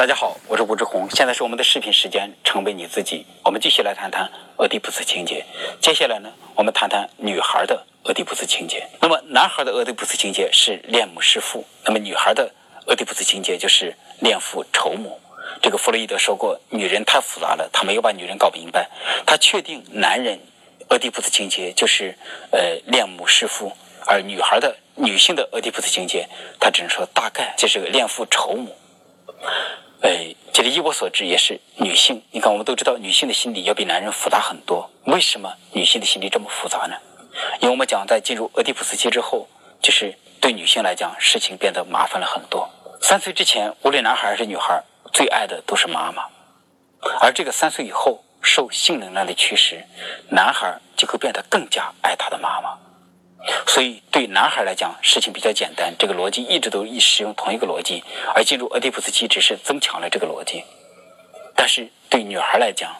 大家好，我是吴志红，现在是我们的视频时间，成为你自己。我们继续来谈谈俄狄浦斯情节。接下来呢，我们谈谈女孩的俄狄浦斯情节。那么，男孩的俄狄浦斯情节是恋母弑父，那么女孩的俄狄浦斯情节就是恋父仇母。这个弗洛伊德说过，女人太复杂了，他没有把女人搞明白。他确定男人俄狄浦斯情节就是呃恋母弑父，而女孩的女性的俄狄浦斯情节，他只能说大概就是个恋父仇母。哎，这里依我所知也是女性。你看，我们都知道女性的心理要比男人复杂很多。为什么女性的心理这么复杂呢？因为我们讲，在进入俄狄浦斯期之后，就是对女性来讲，事情变得麻烦了很多。三岁之前，无论男孩还是女孩，最爱的都是妈妈；而这个三岁以后，受性能量的驱使，男孩就会变得更加爱他的妈妈。所以，对男孩来讲，事情比较简单，这个逻辑一直都一使用同一个逻辑，而进入俄狄浦斯期只是增强了这个逻辑。但是对女孩来讲，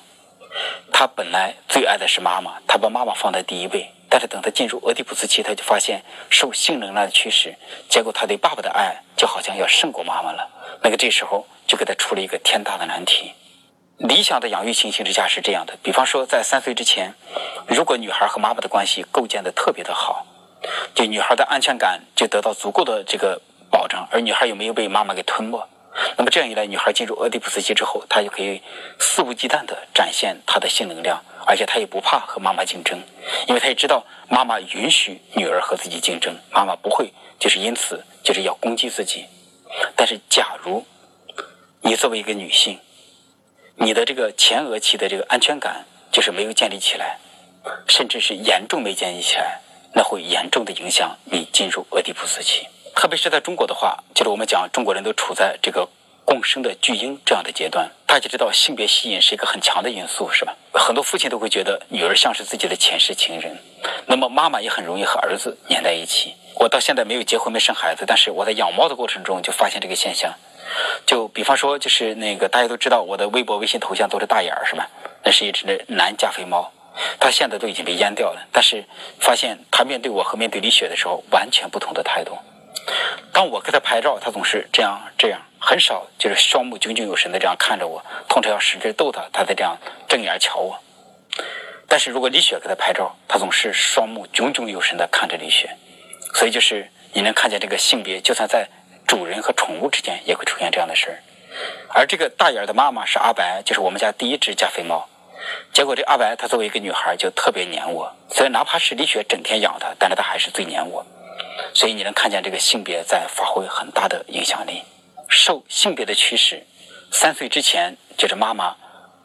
她本来最爱的是妈妈，她把妈妈放在第一位。但是等她进入俄狄浦斯期，她就发现受性能量的驱使，结果她对爸爸的爱就好像要胜过妈妈了。那个这时候就给她出了一个天大的难题。理想的养育情形之下是这样的：比方说，在三岁之前，如果女孩和妈妈的关系构建的特别的好。就女孩的安全感就得到足够的这个保障，而女孩有没有被妈妈给吞没，那么这样一来，女孩进入俄狄浦斯期之后，她就可以肆无忌惮地展现她的性能量，而且她也不怕和妈妈竞争，因为她也知道妈妈允许女儿和自己竞争，妈妈不会就是因此就是要攻击自己。但是，假如你作为一个女性，你的这个前额期的这个安全感就是没有建立起来，甚至是严重没建立起来。那会严重的影响你进入俄狄浦斯期，特别是在中国的话，就是我们讲中国人都处在这个共生的巨婴这样的阶段，大家知道性别吸引是一个很强的因素，是吧？很多父亲都会觉得女儿像是自己的前世情人，那么妈妈也很容易和儿子粘在一起。我到现在没有结婚没生孩子，但是我在养猫的过程中就发现这个现象。就比方说，就是那个大家都知道我的微博、微信头像都是大眼儿，是吧？那是一只男加菲猫。他现在都已经被淹掉了，但是发现他面对我和面对李雪的时候完全不同的态度。当我给他拍照，他总是这样这样，很少就是双目炯炯有神的这样看着我。通常要使劲逗他，他才这样正眼瞧我。但是如果李雪给他拍照，他总是双目炯炯有神的看着李雪。所以就是你能看见这个性别，就算在主人和宠物之间也会出现这样的事儿。而这个大眼的妈妈是阿白，就是我们家第一只加菲猫。结果这阿白，她作为一个女孩就特别黏我。所以哪怕是李雪整天养她，但是她还是最黏我。所以你能看见这个性别在发挥很大的影响力。受性别的驱使，三岁之前就是妈妈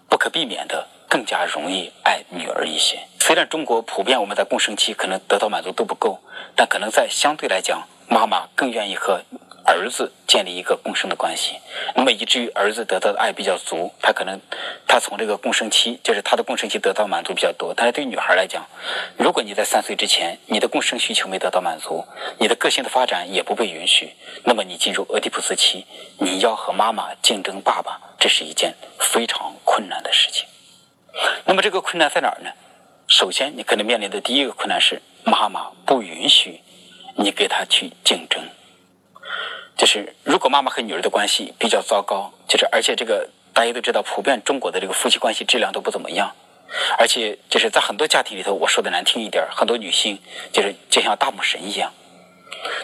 不可避免的更加容易爱女儿一些。虽然中国普遍我们在共生期可能得到满足都不够，但可能在相对来讲，妈妈更愿意和。儿子建立一个共生的关系，那么以至于儿子得到的爱比较足，他可能他从这个共生期，就是他的共生期得到满足比较多。但是对女孩来讲，如果你在三岁之前，你的共生需求没得到满足，你的个性的发展也不被允许，那么你进入俄狄浦斯期，你要和妈妈竞争爸爸，这是一件非常困难的事情。那么这个困难在哪儿呢？首先，你可能面临的第一个困难是妈妈不允许你给他去竞争。就是如果妈妈和女儿的关系比较糟糕，就是而且这个大家都知道，普遍中国的这个夫妻关系质量都不怎么样，而且就是在很多家庭里头，我说的难听一点，很多女性就是就像大母神一样。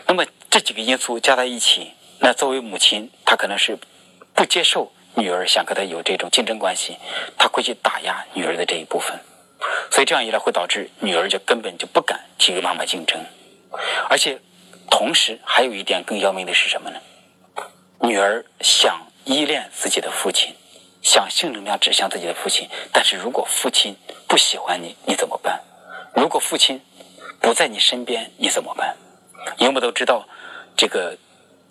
那么这几个因素加在一起，那作为母亲，她可能是不接受女儿想跟她有这种竞争关系，她会去打压女儿的这一部分，所以这样一来会导致女儿就根本就不敢去与妈妈竞争，而且。同时，还有一点更要命的是什么呢？女儿想依恋自己的父亲，想性能量指向自己的父亲。但是如果父亲不喜欢你，你怎么办？如果父亲不在你身边，你怎么办？因为我们都知道，这个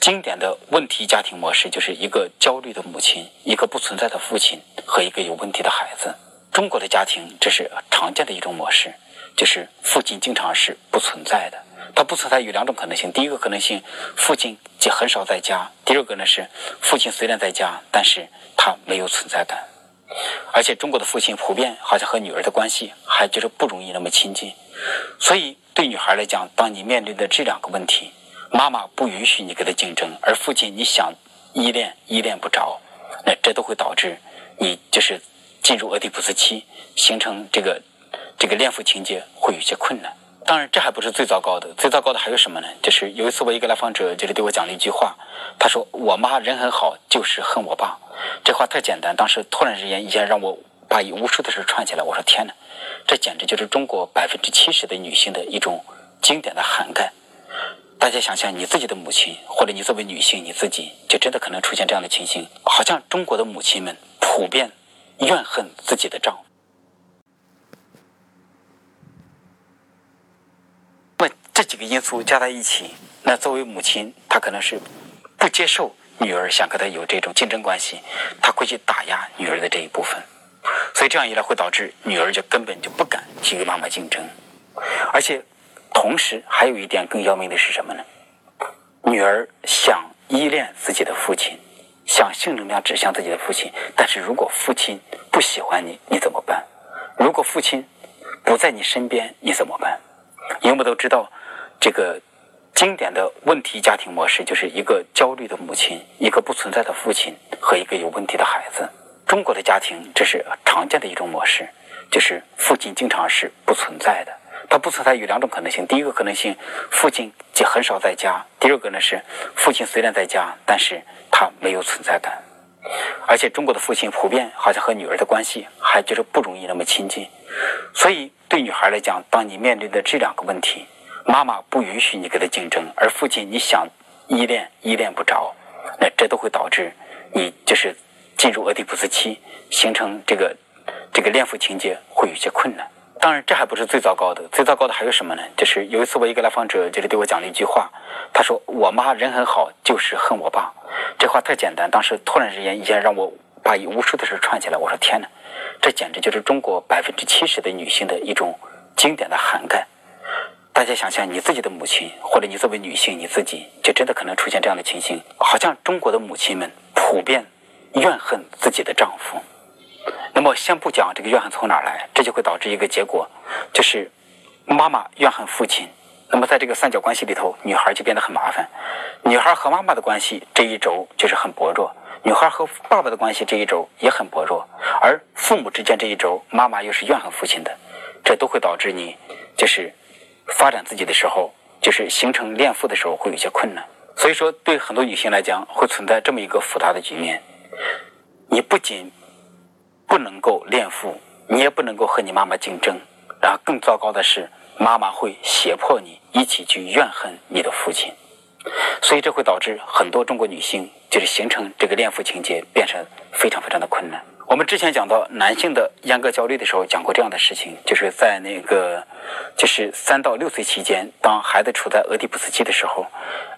经典的问题家庭模式就是一个焦虑的母亲，一个不存在的父亲和一个有问题的孩子。中国的家庭这是常见的一种模式，就是父亲经常是不存在的。他不存在有两种可能性，第一个可能性，父亲就很少在家；第二个呢是，父亲虽然在家，但是他没有存在感。而且中国的父亲普遍好像和女儿的关系还就是不容易那么亲近。所以对女孩来讲，当你面对的这两个问题，妈妈不允许你跟他竞争，而父亲你想依恋依恋不着，那这都会导致你就是进入俄狄浦斯期，形成这个这个恋父情节会有些困难。当然，这还不是最糟糕的，最糟糕的还有什么呢？就是有一次我一个来访者就是对我讲了一句话，他说：“我妈人很好，就是恨我爸。”这话太简单，当时突然之间一下让我把无数的事串起来。我说：“天哪，这简直就是中国百分之七十的女性的一种经典的涵盖。”大家想想，你自己的母亲，或者你作为女性你自己，就真的可能出现这样的情形，好像中国的母亲们普遍怨恨自己的丈夫。那这几个因素加在一起，那作为母亲，她可能是不接受女儿想跟她有这种竞争关系，她会去打压女儿的这一部分，所以这样一来会导致女儿就根本就不敢去跟妈妈竞争，而且。同时，还有一点更要命的是什么呢？女儿想依恋自己的父亲，想性能量指向自己的父亲，但是如果父亲不喜欢你，你怎么办？如果父亲不在你身边，你怎么办？因为我们都知道，这个经典的问题家庭模式就是一个焦虑的母亲，一个不存在的父亲和一个有问题的孩子。中国的家庭这是常见的一种模式，就是父亲经常是不存在的。他不存在有两种可能性，第一个可能性，父亲就很少在家；第二个呢是，父亲虽然在家，但是他没有存在感。而且中国的父亲普遍好像和女儿的关系还就是不容易那么亲近，所以对女孩来讲，当你面对的这两个问题，妈妈不允许你跟他竞争，而父亲你想依恋依恋不着，那这都会导致你就是进入俄狄浦斯期，形成这个这个恋父情节会有些困难。当然，这还不是最糟糕的，最糟糕的还有什么呢？就是有一次我一个来访者就是对我讲了一句话，他说：“我妈人很好，就是恨我爸。”这话太简单，当时突然之间一下让我把无数的事串起来。我说：“天哪，这简直就是中国百分之七十的女性的一种经典的涵盖。”大家想想，你自己的母亲，或者你作为女性你自己，就真的可能出现这样的情形，好像中国的母亲们普遍怨恨自己的丈夫。那么，先不讲这个怨恨从哪儿来，这就会导致一个结果，就是妈妈怨恨父亲。那么，在这个三角关系里头，女孩就变得很麻烦。女孩和妈妈的关系这一轴就是很薄弱，女孩和爸爸的关系这一轴也很薄弱，而父母之间这一轴，妈妈又是怨恨父亲的，这都会导致你就是发展自己的时候，就是形成恋父的时候会有些困难。所以说，对很多女性来讲，会存在这么一个复杂的局面，你不仅不能够恋父，你也不能够和你妈妈竞争，然后更糟糕的是，妈妈会胁迫你一起去怨恨你的父亲，所以这会导致很多中国女性就是形成这个恋父情节，变成非常非常的困难。我们之前讲到男性的阉割焦虑的时候，讲过这样的事情，就是在那个就是三到六岁期间，当孩子处在俄狄浦斯期的时候，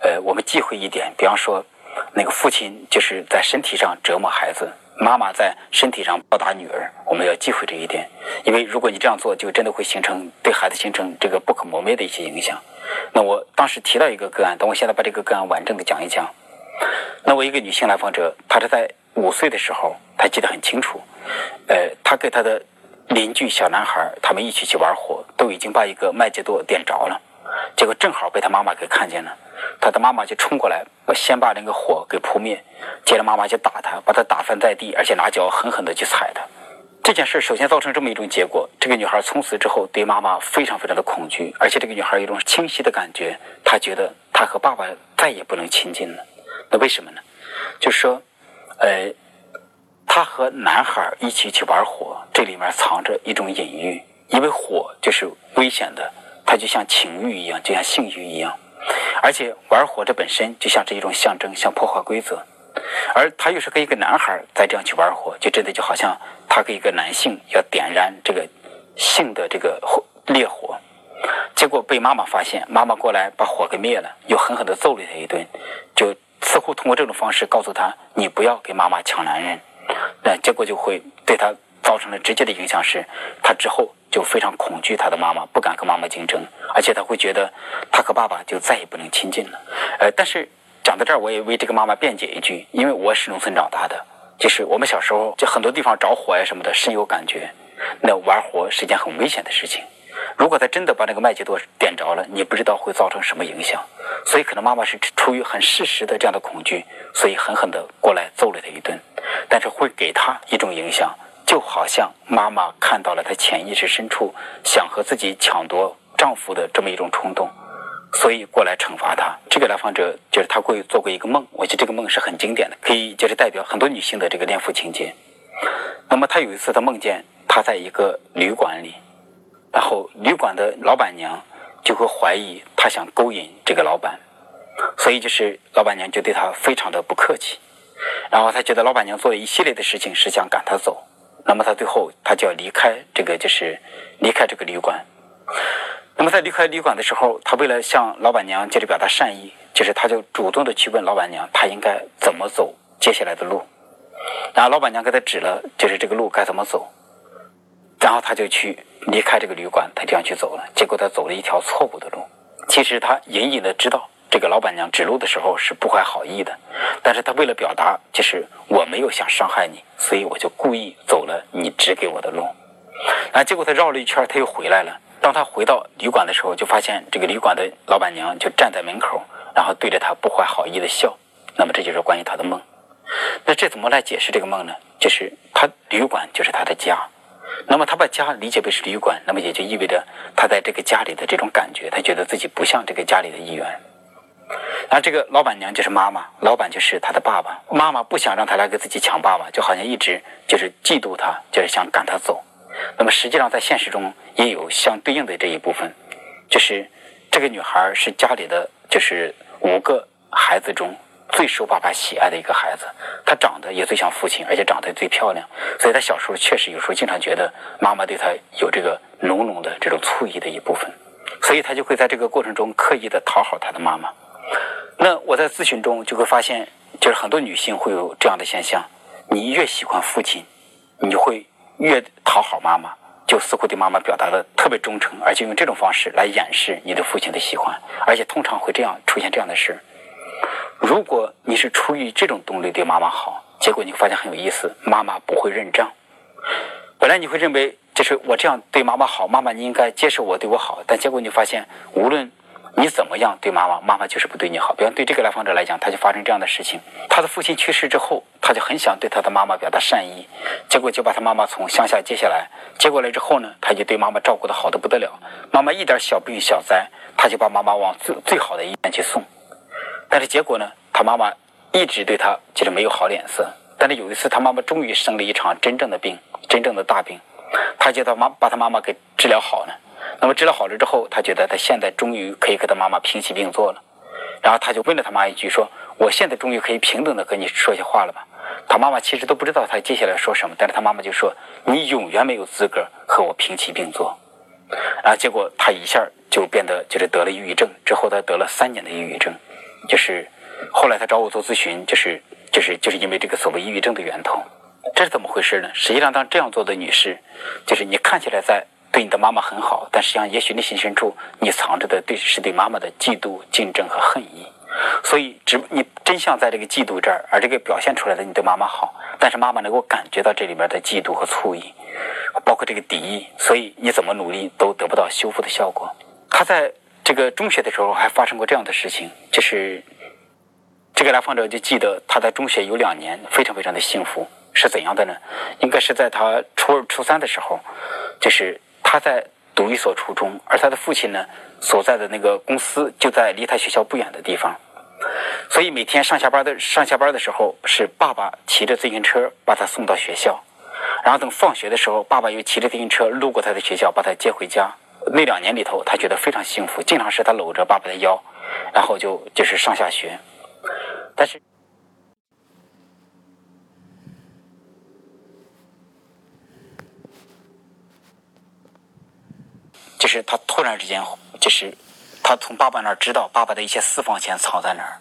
呃，我们忌讳一点，比方说那个父亲就是在身体上折磨孩子。妈妈在身体上暴打女儿，我们要忌讳这一点，因为如果你这样做，就真的会形成对孩子形成这个不可磨灭的一些影响。那我当时提到一个个案，等我现在把这个个案完整的讲一讲。那我一个女性来访者，她是在五岁的时候，他记得很清楚，呃，他跟他的邻居小男孩，他们一起去玩火，都已经把一个麦秸垛点着了，结果正好被他妈妈给看见了。他的妈妈就冲过来，先把那个火给扑灭，接着妈妈就打他，把他打翻在地，而且拿脚狠狠的去踩他。这件事首先造成这么一种结果：这个女孩从此之后对妈妈非常非常的恐惧，而且这个女孩有一种清晰的感觉，她觉得她和爸爸再也不能亲近了。那为什么呢？就是说，呃，她和男孩一起去玩火，这里面藏着一种隐喻，因为火就是危险的，它就像情欲一样，就像性欲一样。而且玩火这本身就像是一种象征，像破坏规则，而他又是跟一个男孩再这样去玩火，就真的就好像他跟一个男性要点燃这个性的这个烈火，结果被妈妈发现，妈妈过来把火给灭了，又狠狠地揍了他一顿，就似乎通过这种方式告诉他，你不要给妈妈抢男人，那结果就会对他造成了直接的影响，是他之后。就非常恐惧他的妈妈，不敢跟妈妈竞争，而且他会觉得他和爸爸就再也不能亲近了。呃，但是讲到这儿，我也为这个妈妈辩解一句，因为我是农村长大的，就是我们小时候就很多地方着火呀什么的深有感觉。那玩火是一件很危险的事情，如果他真的把那个麦吉多点着了，你不知道会造成什么影响。所以可能妈妈是出于很事实的这样的恐惧，所以狠狠地过来揍了他一顿。但是会给他一种影响，就好像妈妈看到了他潜意识深处想和自己抢夺丈夫的这么一种冲动，所以过来惩罚他。这个来访者就是他会做过一个梦，我觉得这个梦是很经典的，可以就是代表很多女性的这个恋父情节。那么他有一次他梦见他在一个旅馆里，然后旅馆的老板娘就会怀疑他想勾引这个老板，所以就是老板娘就对他非常的不客气。然后他觉得老板娘做了一系列的事情是想赶他走，那么他最后他就要离开这个就是离开这个旅馆。那么在离开旅馆的时候，他为了向老板娘就是表达善意，就是他就主动的去问老板娘他应该怎么走接下来的路。然后老板娘给他指了就是这个路该怎么走，然后他就去离开这个旅馆，他这样去走了。结果他走了一条错误的路。其实他隐隐的知道。这个老板娘指路的时候是不怀好意的，但是他为了表达，就是我没有想伤害你，所以我就故意走了你指给我的路。啊，结果他绕了一圈，他又回来了。当他回到旅馆的时候，就发现这个旅馆的老板娘就站在门口，然后对着他不怀好意的笑。那么这就是关于他的梦。那这怎么来解释这个梦呢？就是他旅馆就是他的家，那么他把家理解为是旅馆，那么也就意味着他在这个家里的这种感觉，他觉得自己不像这个家里的一员。然后这个老板娘就是妈妈，老板就是他的爸爸。妈妈不想让他来跟自己抢爸爸，就好像一直就是嫉妒他，就是想赶他走。那么实际上在现实中也有相对应的这一部分，就是这个女孩是家里的就是五个孩子中最受爸爸喜爱的一个孩子，他长得也最像父亲，而且长得最漂亮，所以他小时候确实有时候经常觉得妈妈对他有这个浓浓的这种醋意的一部分，所以他就会在这个过程中刻意的讨好他的妈妈。那我在咨询中就会发现，就是很多女性会有这样的现象：你越喜欢父亲，你会越讨好妈妈，就似乎对妈妈表达的特别忠诚，而且用这种方式来掩饰你对父亲的喜欢，而且通常会这样出现这样的事。如果你是出于这种动力对妈妈好，结果你发现很有意思，妈妈不会认账。本来你会认为，就是我这样对妈妈好，妈妈你应该接受我对我好，但结果你发现，无论你怎么样对妈妈，妈妈就是不对你好。比方对这个来访者来讲，他就发生这样的事情：他的父亲去世之后，他就很想对他的妈妈表达善意，结果就把他妈妈从乡下接下来。接过来之后呢，他就对妈妈照顾的好的不得了。妈妈一点小病小灾，他就把妈妈往最最好的医院去送。但是结果呢，他妈妈一直对他就是没有好脸色。但是有一次，他妈妈终于生了一场真正的病，真正的大病，他就他妈把他妈妈给治疗好了。那么治疗好了之后，他觉得他现在终于可以跟他妈妈平起平坐了，然后他就问了他妈一句说：“我现在终于可以平等的和你说些话了吧？”他妈妈其实都不知道他接下来说什么，但是他妈妈就说：“你永远没有资格和我平起平坐。”然后结果他一下就变得就是得了抑郁症，之后他得了三年的抑郁症，就是后来他找我做咨询，就是就是就是因为这个所谓抑郁症的源头，这是怎么回事呢？实际上，当这样做的女士，就是你看起来在。对你的妈妈很好，但实际上，也许内心深处你藏着的对是对妈妈的嫉妒、竞争和恨意。所以，只你真相在这个嫉妒这儿，而这个表现出来的你对妈妈好，但是妈妈能够感觉到这里面的嫉妒和醋意，包括这个敌意。所以你怎么努力都得不到修复的效果。他在这个中学的时候还发生过这样的事情，就是这个来访者就记得他在中学有两年非常非常的幸福，是怎样的呢？应该是在他初二、初三的时候，就是。他在读一所初中，而他的父亲呢所在的那个公司就在离他学校不远的地方，所以每天上下班的上下班的时候是爸爸骑着自行车把他送到学校，然后等放学的时候，爸爸又骑着自行车路过他的学校把他接回家。那两年里头，他觉得非常幸福，经常是他搂着爸爸的腰，然后就就是上下学，但是。就是他突然之间，就是他从爸爸那儿知道爸爸的一些私房钱藏在哪儿，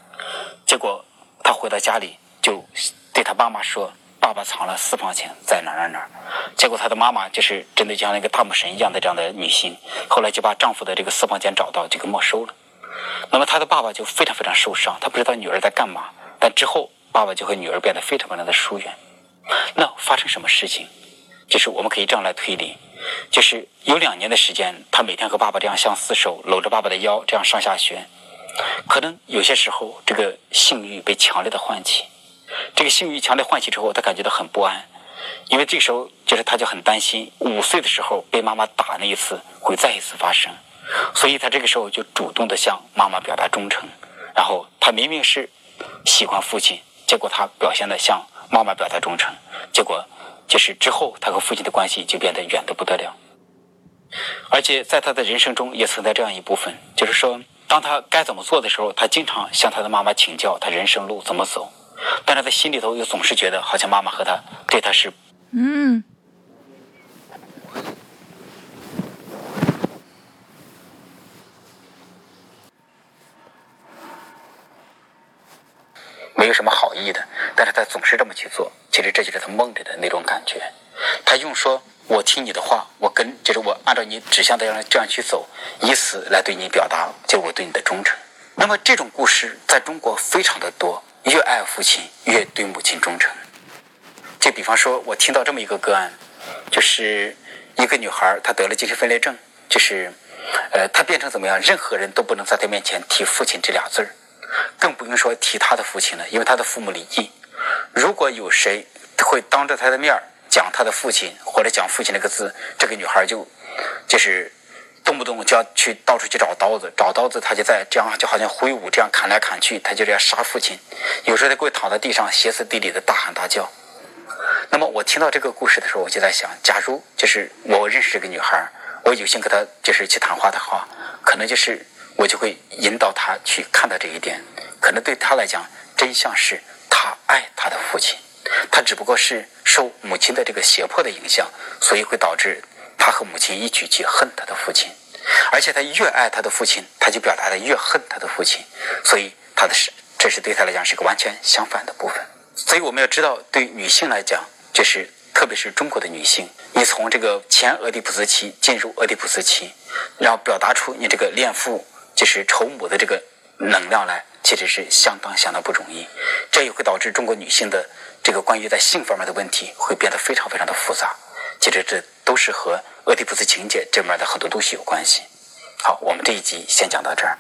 结果他回到家里就对他妈妈说：“爸爸藏了私房钱在哪儿哪儿哪儿。”结果他的妈妈就是真的像那个大母神一样的这样的女性，后来就把丈夫的这个私房钱找到，就给没收了。那么他的爸爸就非常非常受伤，他不知道女儿在干嘛。但之后爸爸就和女儿变得非常非常的疏远。那发生什么事情？就是我们可以这样来推理。就是有两年的时间，他每天和爸爸这样相厮守，搂着爸爸的腰这样上下学。可能有些时候，这个性欲被强烈的唤起，这个性欲强烈唤起之后，他感觉到很不安，因为这时候就是他就很担心，五岁的时候被妈妈打那一次会再一次发生，所以他这个时候就主动的向妈妈表达忠诚。然后他明明是喜欢父亲，结果他表现的向妈妈表达忠诚，结果就是之后他和父亲的关系就变得远得不得了。而且在他的人生中也存在这样一部分，就是说。当他该怎么做的时候，他经常向他的妈妈请教他人生路怎么走，但是他心里头又总是觉得好像妈妈和他对他是嗯，没有什么好意的，但是他总是这么去做，其实这就是他梦里的那种感觉。他用说。我听你的话，我跟就是我按照你指向的样这样去走，以此来对你表达就是我对你的忠诚。那么这种故事在中国非常的多，越爱父亲越对母亲忠诚。就比方说，我听到这么一个个案，就是一个女孩她得了精神分裂症，就是呃她变成怎么样，任何人都不能在她面前提父亲这俩字儿，更不用说提她的父亲了，因为她的父母离异。如果有谁会当着她的面儿。讲她的父亲，或者讲父亲那个字，这个女孩就就是动不动就要去到处去找刀子，找刀子，他就在这样就好像挥舞，这样砍来砍去，他就这样杀父亲。有时候他会躺在地上歇斯底里的大喊大叫。那么我听到这个故事的时候，我就在想，假如就是我认识这个女孩，我有幸跟她就是去谈话的话，可能就是我就会引导她去看到这一点，可能对她来讲，真相是她爱她的父亲。她只不过是受母亲的这个胁迫的影响，所以会导致他和母亲一起去恨他的父亲，而且他越爱他的父亲，他就表达的越恨他的父亲，所以他的是这是对他来讲是个完全相反的部分。所以我们要知道，对女性来讲，就是特别是中国的女性，你从这个前俄狄浦斯期进入俄狄浦斯期，然后表达出你这个恋父就是仇母的这个能量来，其实是相当相当不容易，这也会导致中国女性的。这个关于在性方面的问题会变得非常非常的复杂，其实这都是和俄狄浦斯情节这面的很多东西有关系。好，我们这一集先讲到这儿。